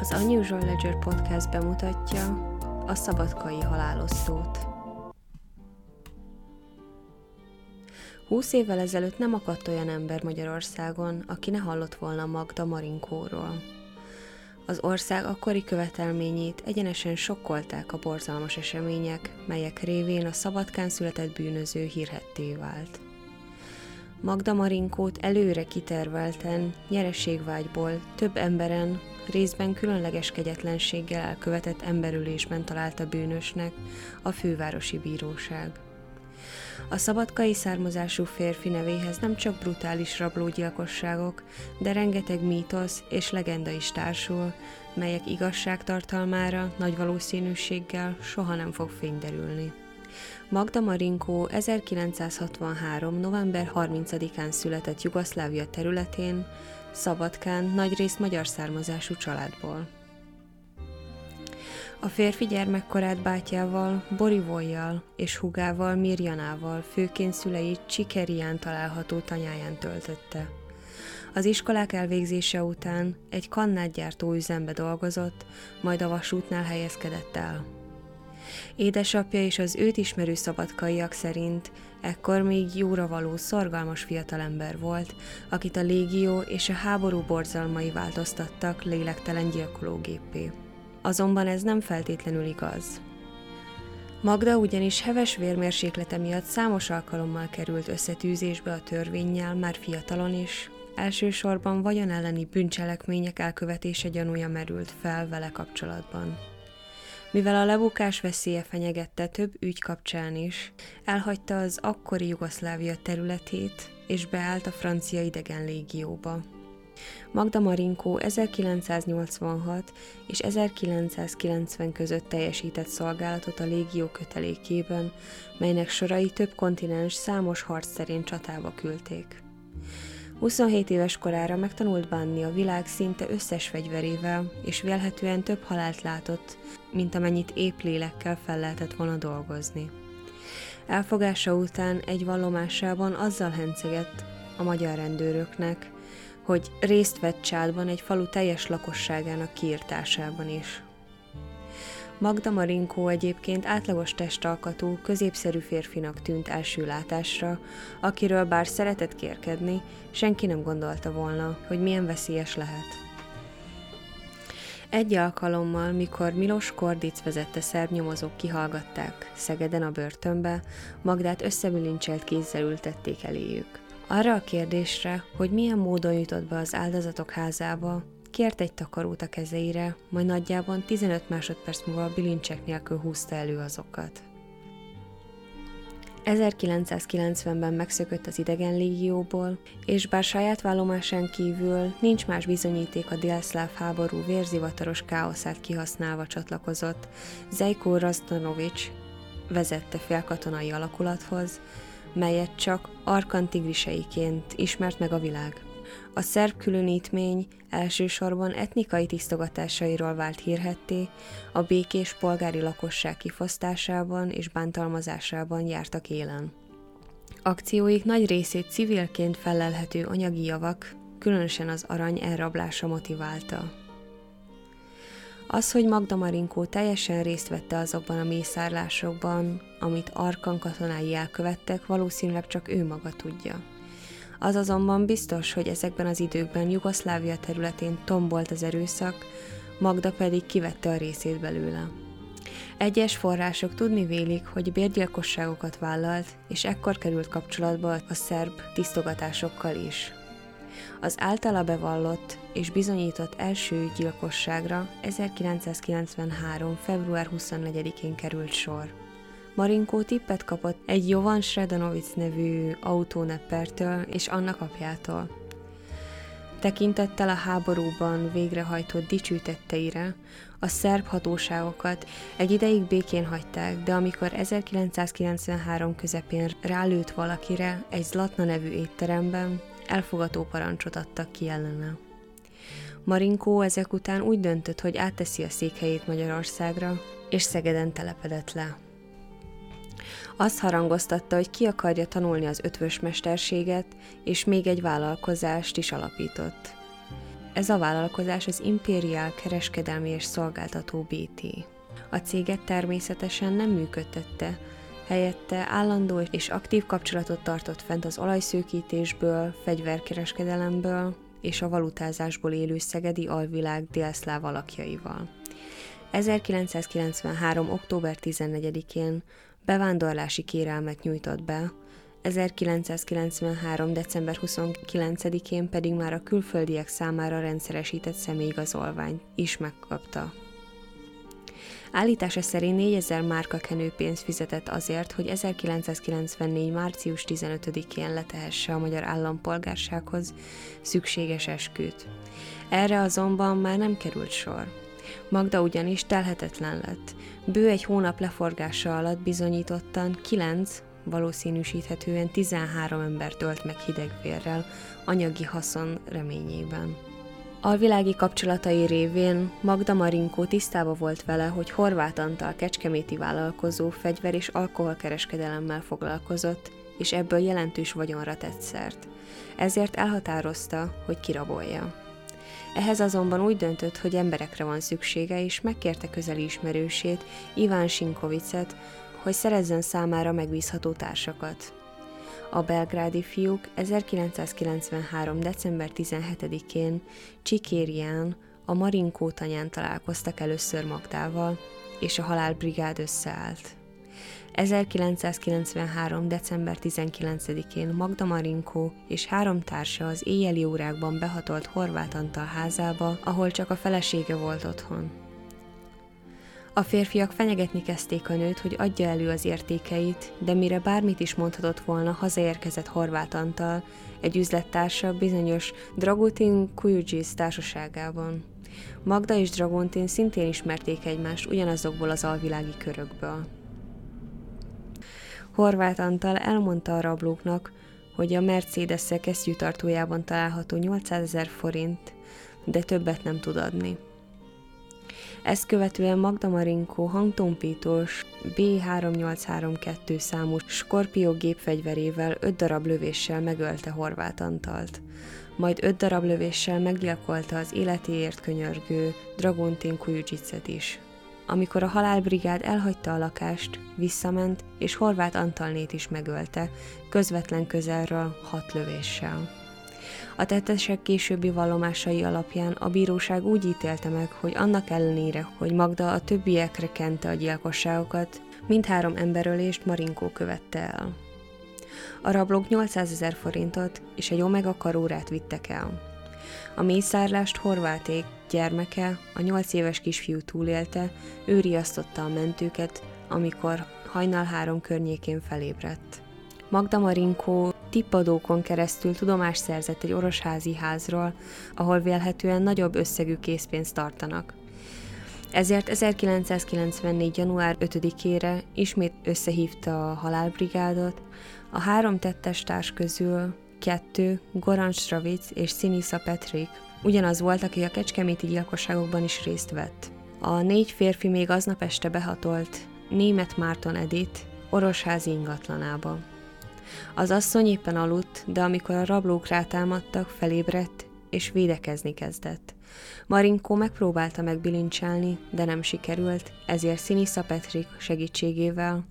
Az Unusual Ledger Podcast bemutatja a szabadkai halálosztót. Húsz évvel ezelőtt nem akadt olyan ember Magyarországon, aki ne hallott volna Magda Marinkóról. Az ország akkori követelményét egyenesen sokkolták a borzalmas események, melyek révén a szabadkán született bűnöző hírhetté vált. Magda Marinkót előre kitervelten, nyereségvágyból több emberen, részben különleges kegyetlenséggel elkövetett emberülésben találta bűnösnek a fővárosi bíróság. A szabadkai származású férfi nevéhez nem csak brutális rablógyilkosságok, de rengeteg mítosz és legenda is társul, melyek igazságtartalmára nagy valószínűséggel soha nem fog fényderülni. Magda Marinkó 1963. november 30-án született Jugoszlávia területén, Szabadkán nagyrészt magyar származású családból. A férfi gyermekkorát bátyával, Borivoljal és hugával, Mirjanával, főként szülei Csikerián található tanyáján töltötte. Az iskolák elvégzése után egy kannátgyártó üzembe dolgozott, majd a vasútnál helyezkedett el. Édesapja és az őt ismerő szabadkaiak szerint ekkor még jóra való, szorgalmas fiatalember volt, akit a légió és a háború borzalmai változtattak lélektelen gyilkológépé. Azonban ez nem feltétlenül igaz. Magda ugyanis heves vérmérséklete miatt számos alkalommal került összetűzésbe a törvényjel már fiatalon is, elsősorban vagyon elleni bűncselekmények elkövetése gyanúja merült fel vele kapcsolatban. Mivel a lebukás veszélye fenyegette több ügy kapcsán is, elhagyta az akkori Jugoszlávia területét, és beállt a francia idegen légióba. Magda Marinkó 1986 és 1990 között teljesített szolgálatot a légió kötelékében, melynek sorai több kontinens számos harc szerint csatába küldték. 27 éves korára megtanult bánni a világ szinte összes fegyverével, és vélhetően több halált látott, mint amennyit épp lélekkel fel lehetett volna dolgozni. Elfogása után egy vallomásában azzal hencegett a magyar rendőröknek, hogy részt vett csádban egy falu teljes lakosságának kiirtásában is. Magda Marinkó egyébként átlagos testalkatú, középszerű férfinak tűnt első látásra, akiről bár szeretett kérkedni, senki nem gondolta volna, hogy milyen veszélyes lehet. Egy alkalommal, mikor Milos Kordic vezette szerb nyomozók kihallgatták Szegeden a börtönbe, Magdát összebilincselt kézzel ültették eléjük. Arra a kérdésre, hogy milyen módon jutott be az áldozatok házába, Kért egy takarót a kezeire, majd nagyjából 15 másodperc múlva a bilincsek nélkül húzta elő azokat. 1990-ben megszökött az idegen légióból, és bár saját vállomásán kívül nincs más bizonyíték a délszláv háború vérzivataros káoszát kihasználva csatlakozott, Zajko Razdanovics vezette félkatonai alakulathoz, melyet csak arkantigriseiként ismert meg a világ. A szerb különítmény elsősorban etnikai tisztogatásairól vált hírhetté, a békés polgári lakosság kifosztásában és bántalmazásában jártak élen. Akcióik nagy részét civilként felelhető anyagi javak, különösen az arany elrablása motiválta. Az, hogy Magda Marinkó teljesen részt vette azokban a mészárlásokban, amit Arkan katonái elkövettek, valószínűleg csak ő maga tudja. Az azonban biztos, hogy ezekben az időkben Jugoszlávia területén tombolt az erőszak, Magda pedig kivette a részét belőle. Egyes források tudni vélik, hogy bérgyilkosságokat vállalt, és ekkor került kapcsolatba a szerb tisztogatásokkal is. Az általa bevallott és bizonyított első gyilkosságra 1993. február 24-én került sor. Marinkó tippet kapott egy Jovan Sredanovic nevű autóneppertől és annak apjától. Tekintettel a háborúban végrehajtott dicsőtetteire, a szerb hatóságokat egy ideig békén hagyták, de amikor 1993 közepén rálőtt valakire egy Zlatna nevű étteremben, elfogató parancsot adtak ki ellene. Marinkó ezek után úgy döntött, hogy átteszi a székhelyét Magyarországra, és Szegeden telepedett le. Azt harangoztatta, hogy ki akarja tanulni az ötvös mesterséget, és még egy vállalkozást is alapított. Ez a vállalkozás az Imperial Kereskedelmi és Szolgáltató BT. A céget természetesen nem működtette, helyette állandó és aktív kapcsolatot tartott fent az olajszőkítésből, fegyverkereskedelemből és a valutázásból élő szegedi alvilág délszláv alakjaival. 1993. október 14-én bevándorlási kérelmet nyújtott be, 1993. december 29-én pedig már a külföldiek számára rendszeresített személyigazolványt is megkapta. Állítása szerint 4000 márka kenőpénzt fizetett azért, hogy 1994. március 15-én letehesse a magyar állampolgársághoz szükséges esküt. Erre azonban már nem került sor. Magda ugyanis telhetetlen lett. Bő egy hónap leforgása alatt bizonyítottan 9, valószínűsíthetően 13 ember tölt meg hidegvérrel, anyagi haszon reményében. Alvilági kapcsolatai révén Magda Marinkó tisztába volt vele, hogy Horváth Antal kecskeméti vállalkozó fegyver és alkoholkereskedelemmel foglalkozott, és ebből jelentős vagyonra tett szert. Ezért elhatározta, hogy kirabolja. Ehhez azonban úgy döntött, hogy emberekre van szüksége, és megkérte közeli ismerősét, Iván Sinkovicet, hogy szerezzen számára megbízható társakat. A belgrádi fiúk 1993. december 17-én Csikérián, a Marinkó tanyán találkoztak először Magdával, és a halálbrigád összeállt. 1993. december 19-én Magda Marinkó és három társa az éjjeli órákban behatolt Horváth Antal házába, ahol csak a felesége volt otthon. A férfiak fenyegetni kezdték a nőt, hogy adja elő az értékeit, de mire bármit is mondhatott volna, hazaérkezett Horváth Antal, egy üzlettársa bizonyos Dragutin Kujugis társaságában. Magda és Dragontin szintén ismerték egymást ugyanazokból az alvilági körökből. Horváth Antal elmondta a rablóknak, hogy a Mercedes-szel kesztyűtartójában található 800 ezer forint, de többet nem tud adni. Ezt követően Magda Marinkó hangtompítós B3832 számú Scorpio gépfegyverével öt darab lövéssel megölte Horváth Antalt. Majd öt darab lövéssel meggyilkolta az életéért könyörgő Dragontin Kujujicet is. Amikor a halálbrigád elhagyta a lakást, visszament, és Horváth Antalnét is megölte, közvetlen közelről hat lövéssel. A tettesek későbbi vallomásai alapján a bíróság úgy ítélte meg, hogy annak ellenére, hogy Magda a többiekre kente a gyilkosságokat, mindhárom emberölést Marinkó követte el. A rablók 800 ezer forintot és egy omega karórát vittek el. A mészárlást Horváték gyermeke, a 8 éves kisfiú túlélte, ő riasztotta a mentőket, amikor hajnal három környékén felébredt. Magda Marinkó tippadókon keresztül tudomást szerzett egy orosházi házról, ahol vélhetően nagyobb összegű készpénzt tartanak. Ezért 1994. január 5-ére ismét összehívta a halálbrigádot. A három tettes társ közül kettő, Goran Stravic és Sinisa Petrik, ugyanaz volt, aki a kecskeméti gyilkosságokban is részt vett. A négy férfi még aznap este behatolt német Márton Edith orosházi ingatlanába. Az asszony éppen aludt, de amikor a rablók rátámadtak, felébredt, és védekezni kezdett. Marinkó megpróbálta megbilincselni, de nem sikerült, ezért Sinisza Petrik segítségével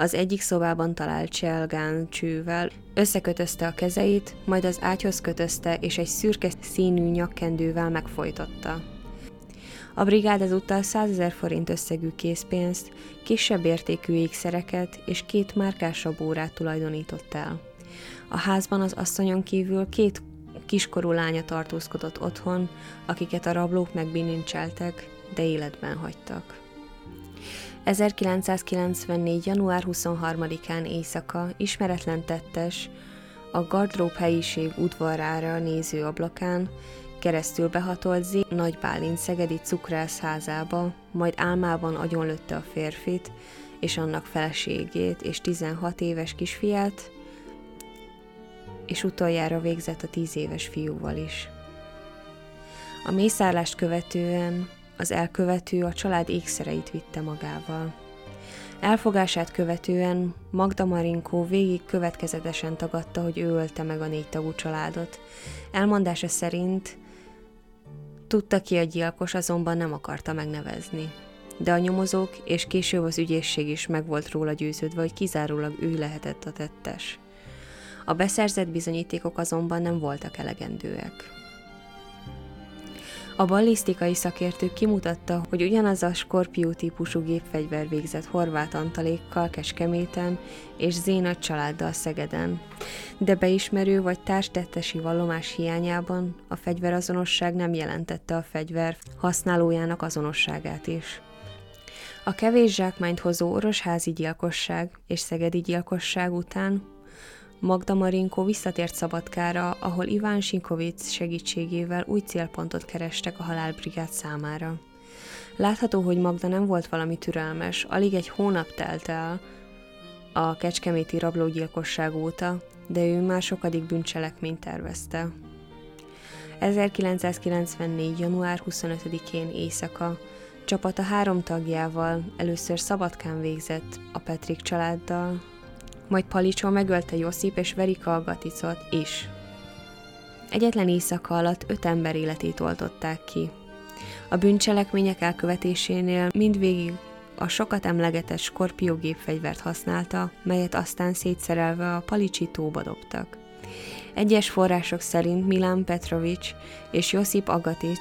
az egyik szobában talált cselgán csővel, összekötözte a kezeit, majd az ágyhoz kötözte, és egy szürke színű nyakkendővel megfojtotta. A brigád ezúttal 100 ezer forint összegű készpénzt, kisebb értékű ékszereket és két márkásabb órát tulajdonított el. A házban az asszonyon kívül két kiskorú lánya tartózkodott otthon, akiket a rablók megbinincseltek, de életben hagytak. 1994. január 23-án éjszaka ismeretlen tettes a gardrób helyiség udvarára néző ablakán keresztül behatolt Z. Nagy Bálint szegedi cukrász házába, majd álmában agyonlötte a férfit és annak feleségét és 16 éves kisfiát, és utoljára végzett a 10 éves fiúval is. A mészárlást követően az elkövető a család ékszereit vitte magával. Elfogását követően Magda Marinkó végig következetesen tagadta, hogy ő ölte meg a négy tagú családot. Elmondása szerint tudta ki a gyilkos, azonban nem akarta megnevezni. De a nyomozók és később az ügyészség is meg volt róla győződve, hogy kizárólag ő lehetett a tettes. A beszerzett bizonyítékok azonban nem voltak elegendőek. A ballisztikai szakértő kimutatta, hogy ugyanaz a Skorpió típusú gépfegyver végzett Horváth Antalékkal Keskeméten és Zéna családdal Szegeden. De beismerő vagy társtettesi vallomás hiányában a fegyverazonosság nem jelentette a fegyver használójának azonosságát is. A kevés zsákmányt hozó orosházi gyilkosság és szegedi gyilkosság után Magda Marinko visszatért Szabadkára, ahol Iván Sinkovic segítségével új célpontot kerestek a halálbrigád számára. Látható, hogy Magda nem volt valami türelmes, alig egy hónap telt el a kecskeméti rablógyilkosság óta, de ő már sokadik bűncselekményt tervezte. 1994. január 25-én éjszaka csapata három tagjával először Szabadkán végzett a Petrik családdal, majd Palicson megölte Josip és Verika Agaticot is. Egyetlen éjszaka alatt öt ember életét oltották ki. A bűncselekmények elkövetésénél mindvégig a sokat emlegetett Skorpió gépfegyvert használta, melyet aztán szétszerelve a Palicsi tóba dobtak. Egyes források szerint Milán Petrovics és Josip Agatic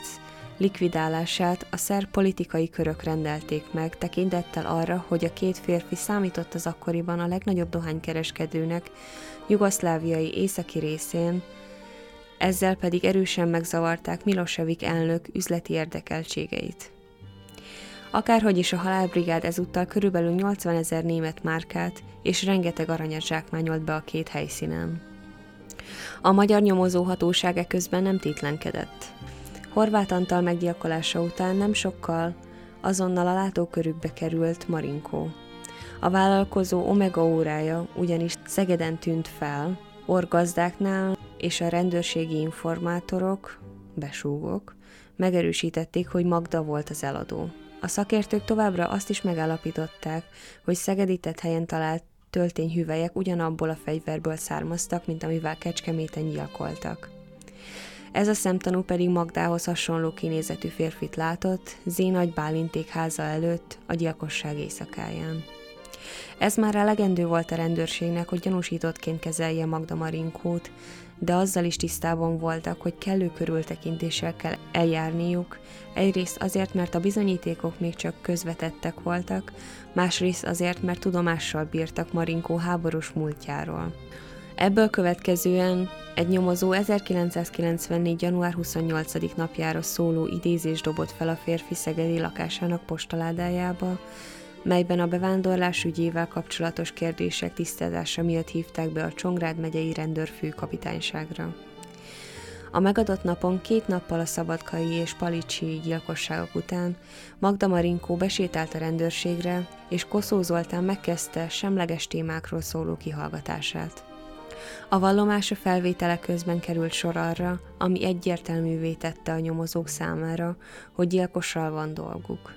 likvidálását a szerb politikai körök rendelték meg, tekintettel arra, hogy a két férfi számított az akkoriban a legnagyobb dohánykereskedőnek jugoszláviai északi részén, ezzel pedig erősen megzavarták Milosevic elnök üzleti érdekeltségeit. Akárhogy is a halálbrigád ezúttal körülbelül 80 ezer német márkát és rengeteg aranyat zsákmányolt be a két helyszínen. A magyar nyomozóhatóság eközben nem tétlenkedett. Horváth Antal meggyilkolása után nem sokkal azonnal a látókörükbe került Marinkó. A vállalkozó Omega órája ugyanis Szegeden tűnt fel, orgazdáknál és a rendőrségi informátorok, besúgok, megerősítették, hogy Magda volt az eladó. A szakértők továbbra azt is megállapították, hogy szegedített helyen talált töltényhüvelyek ugyanabból a fegyverből származtak, mint amivel Kecskeméten gyilkoltak. Ez a szemtanú pedig Magdához hasonló kinézetű férfit látott, Zénagy Bálinték háza előtt a gyilkosság éjszakáján. Ez már elegendő volt a rendőrségnek, hogy gyanúsítottként kezelje Magda Marinkót, de azzal is tisztában voltak, hogy kellő körültekintéssel kell eljárniuk, egyrészt azért, mert a bizonyítékok még csak közvetettek voltak, másrészt azért, mert tudomással bírtak Marinkó háborús múltjáról. Ebből következően egy nyomozó 1994. január 28. napjára szóló idézés dobott fel a férfi szegedi lakásának postaládájába, melyben a bevándorlás ügyével kapcsolatos kérdések tisztázása miatt hívták be a Csongrád megyei rendőrfőkapitányságra. A megadott napon két nappal a szabadkai és palicsi gyilkosságok után Magda Marinkó besétált a rendőrségre, és Koszó Zoltán megkezdte semleges témákról szóló kihallgatását. A vallomása felvétele közben került sor arra, ami egyértelművé tette a nyomozók számára, hogy gyilkossal van dolguk.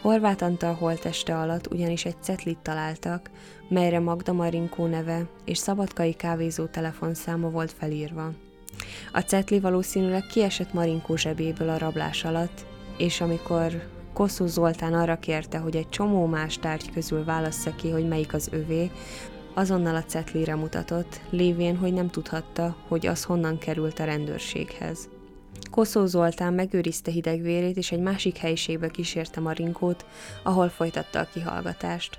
Horváth Antal holteste alatt ugyanis egy cetlit találtak, melyre Magda Marinkó neve és szabadkai kávézó telefonszáma volt felírva. A cetli valószínűleg kiesett Marinkó zsebéből a rablás alatt, és amikor Kosszú Zoltán arra kérte, hogy egy csomó más tárgy közül válassza ki, hogy melyik az övé, Azonnal a cetlire mutatott, lévén, hogy nem tudhatta, hogy az honnan került a rendőrséghez. Koszó Zoltán megőrizte hidegvérét, és egy másik helyiségbe kísérte Marinkót, ahol folytatta a kihallgatást.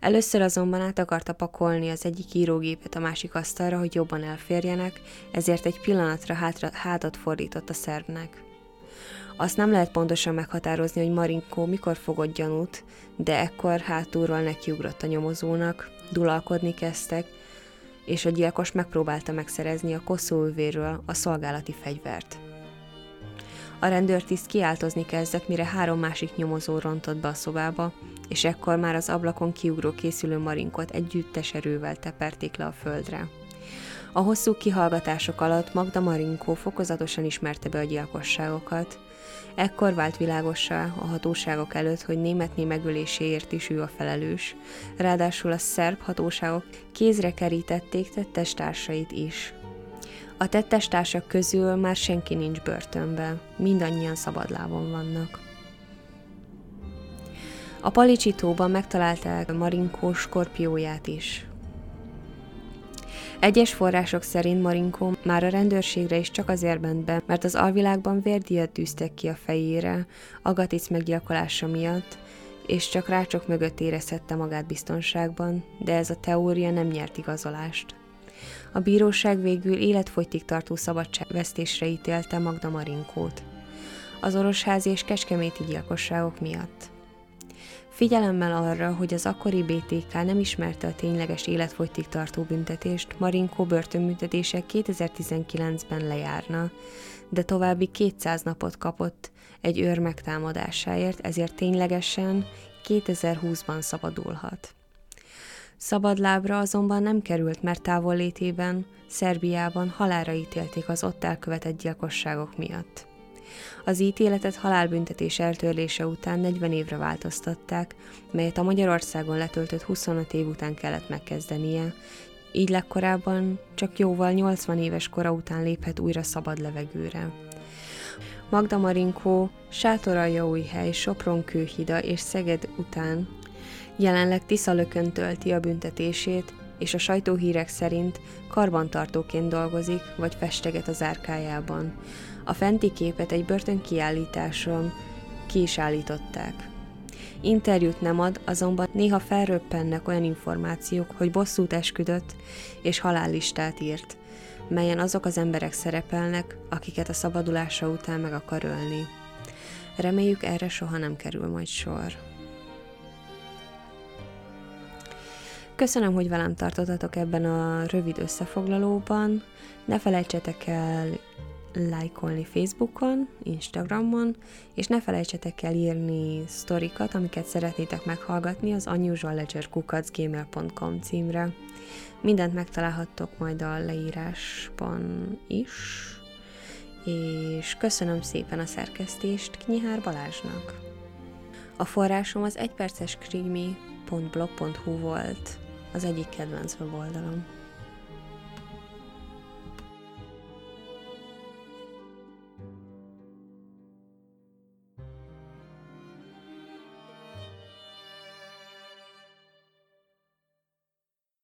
Először azonban át akarta pakolni az egyik írógépet a másik asztalra, hogy jobban elférjenek, ezért egy pillanatra hátra, hátat fordított a szervnek. Azt nem lehet pontosan meghatározni, hogy Marinkó mikor fogott gyanút, de ekkor hátulról nekiugrott a nyomozónak, dulalkodni kezdtek, és a gyilkos megpróbálta megszerezni a koszóövéről a szolgálati fegyvert. A rendőrtiszt kiáltozni kezdett, mire három másik nyomozó rontott be a szobába, és ekkor már az ablakon kiugró készülő marinkot együttes erővel teperték le a földre. A hosszú kihallgatások alatt Magda Marinkó fokozatosan ismerte be a gyilkosságokat, Ekkor vált világossá a hatóságok előtt, hogy németné megöléséért is ő a felelős. Ráadásul a szerb hatóságok kézre kerítették tettestársait is. A tettestársak közül már senki nincs börtönben, mindannyian szabadlábon vannak. A Palicsitóban megtalálták Marinkó skorpióját is. Egyes források szerint Marinkó már a rendőrségre is csak azért ment be, mert az alvilágban vérdíjat tűztek ki a fejére, Agatic meggyilkolása miatt, és csak rácsok mögött érezhette magát biztonságban, de ez a teória nem nyert igazolást. A bíróság végül életfogytig tartó szabadságvesztésre ítélte Magda Marinkót. Az orosházi és keskeméti gyilkosságok miatt. Figyelemmel arra, hogy az akkori BTK nem ismerte a tényleges életfogytig tartó büntetést, Marinkó börtönbüntetése 2019-ben lejárna, de további 200 napot kapott egy őr megtámadásáért, ezért ténylegesen 2020-ban szabadulhat. Szabadlábra azonban nem került, mert távollétében, Szerbiában halára ítélték az ott elkövetett gyilkosságok miatt. Az ítéletet halálbüntetés eltörlése után 40 évre változtatták, melyet a Magyarországon letöltött 25 év után kellett megkezdenie, így legkorábban csak jóval 80 éves kora után léphet újra szabad levegőre. Magda Marinkó, Sátoraljaújhely, Sopron kőhida és Szeged után jelenleg Tiszalökön tölti a büntetését, és a sajtóhírek szerint karbantartóként dolgozik, vagy festeget az árkájában. A fenti képet egy börtön kiállításon ki is állították. Interjút nem ad, azonban néha felröppennek olyan információk, hogy bosszút esküdött és halállistát írt, melyen azok az emberek szerepelnek, akiket a szabadulása után meg akar ölni. Reméljük erre soha nem kerül majd sor. Köszönöm, hogy velem tartottatok ebben a rövid összefoglalóban. Ne felejtsetek el lájkolni Facebookon, Instagramon, és ne felejtsetek el írni sztorikat, amiket szeretnétek meghallgatni az unusualledgerkukacgmail.com címre. Mindent megtalálhattok majd a leírásban is, és köszönöm szépen a szerkesztést Knyihár Balázsnak. A forrásom az egyperces krimi.blog.hu volt, az egyik kedvenc weboldalom.